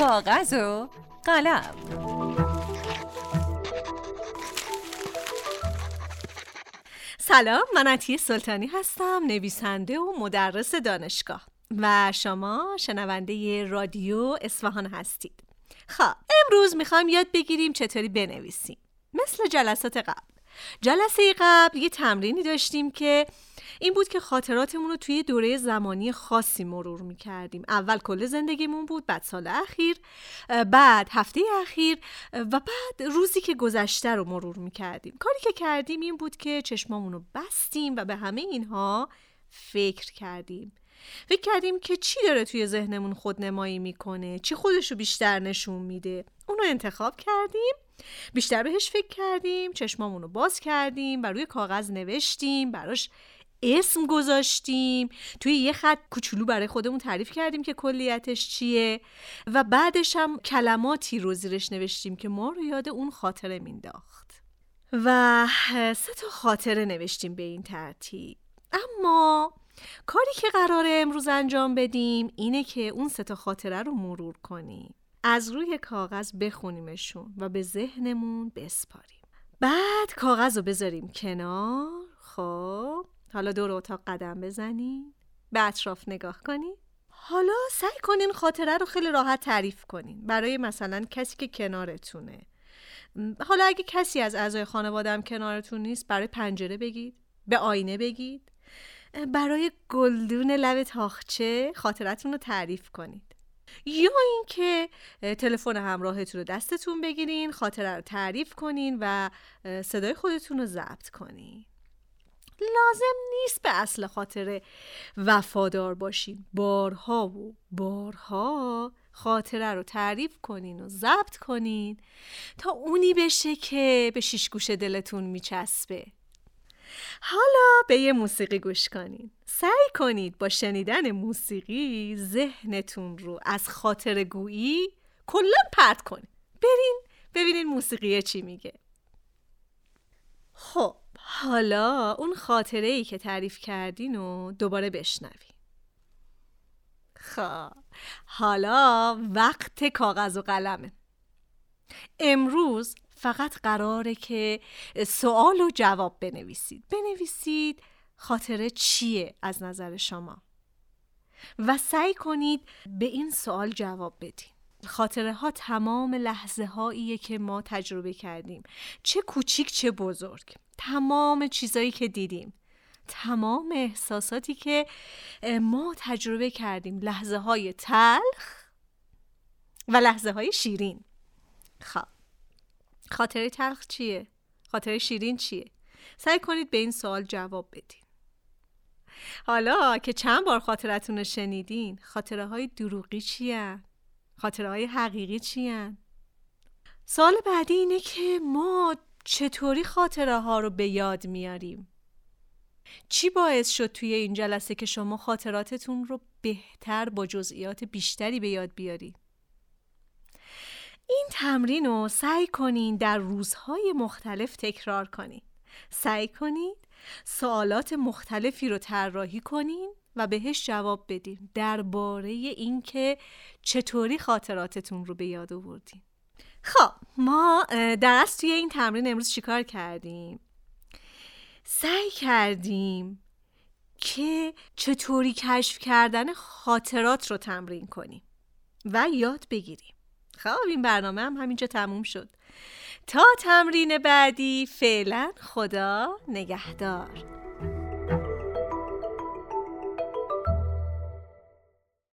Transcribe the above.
کاغذ و قلم سلام من عطیه سلطانی هستم نویسنده و مدرس دانشگاه. و شما شنونده رادیو اصفهان هستید. خب امروز می‌خوایم یاد بگیریم چطوری بنویسیم. مثل جلسات قبل. جلسه قبل یه تمرینی داشتیم که این بود که خاطراتمون رو توی دوره زمانی خاصی مرور می‌کردیم. اول کل زندگیمون بود بعد سال اخیر بعد هفته اخیر و بعد روزی که گذشته رو مرور می‌کردیم. کاری که کردیم این بود که چشمامون رو بستیم و به همه اینها فکر کردیم. فکر کردیم که چی داره توی ذهنمون خودنمایی می‌کنه چی خودش رو بیشتر نشون میده. اونو انتخاب کردیم. بیشتر بهش فکر کردیم چشمامون رو باز کردیم و روی کاغذ نوشتیم براش اسم گذاشتیم. توی یه خط کوچولو برای خودمون تعریف کردیم که کلیتش چیه و بعدش هم کلماتی رو زیرش نوشتیم که ما رو یاد اون خاطره مینداخت. و سه تا خاطره نوشتیم به این ترتیب. اما کاری که قراره امروز انجام بدیم اینه که اون سه تا خاطره رو مرور کنیم. از روی کاغذ بخونیمشون و به ذهنمون بسپاریم. بعد کاغذ رو بذاریم کنار. خب حالا دور اتاق قدم بزنین. به اطراف نگاه کنین. حالا سعی کنین خاطره رو خیلی راحت تعریف کنین. برای مثلا کسی که کنارتونه. حالا اگه کسی از اعضای خانواده هم کنارتون نیست برای پنجره بگید. به آینه بگید. برای گلدون لب تاخچه خاطرتون رو تعریف کنید یا اینکه تلفن همراهتون رو دستتون بگیرین خاطره رو تعریف کنین و صدای خودتون رو ضبط کنین. لازم نیست به اصل خاطره وفادار باشین. بارها و بارها خاطره رو تعریف کنین و ضبط کنین تا اونی بشه که به شیشگوش دلتون میچسبه. حالا به یه موسیقی گوش کنین. سعی کنید با شنیدن موسیقی ذهنتون رو از خاطر گویی کلا پرت کنید برین ببینین موسیقی چی میگه. خب حالا اون خاطره ای که تعریف کردین و دوباره بشنوین. خب حالا وقت کاغذ و قلمه. امروز فقط قراره که سوال و جواب بنویسید. بنویسید خاطره چیه از نظر شما؟ و سعی کنید به این سوال جواب بدین. خاطره ها تمام لحظه هاییه که ما تجربه کردیم. چه کوچیک چه بزرگ. تمام چیزایی که دیدیم. تمام احساساتی که ما تجربه کردیم. لحظه های تلخ و لحظه های شیرین. خب. خاطره تلخ چیه؟ خاطره شیرین چیه؟ سعی کنید به این سوال جواب بدین حالا که چند بار خاطرتون رو شنیدین خاطره های دروغی چیه؟ خاطره های حقیقی چیه؟ سال بعدی اینه که ما چطوری خاطره ها رو به یاد میاریم؟ چی باعث شد توی این جلسه که شما خاطراتتون رو بهتر با جزئیات بیشتری به یاد بیاری؟ این تمرین رو سعی کنین در روزهای مختلف تکرار کنین. سعی کنید سوالات مختلفی رو طراحی کنین و بهش جواب بدین درباره اینکه چطوری خاطراتتون رو به یاد آوردین. خب ما در توی این تمرین امروز چیکار کردیم؟ سعی کردیم که چطوری کشف کردن خاطرات رو تمرین کنیم و یاد بگیریم. خب این برنامه هم همینجا تموم شد. تا تمرین بعدی فعلا خدا نگهدار.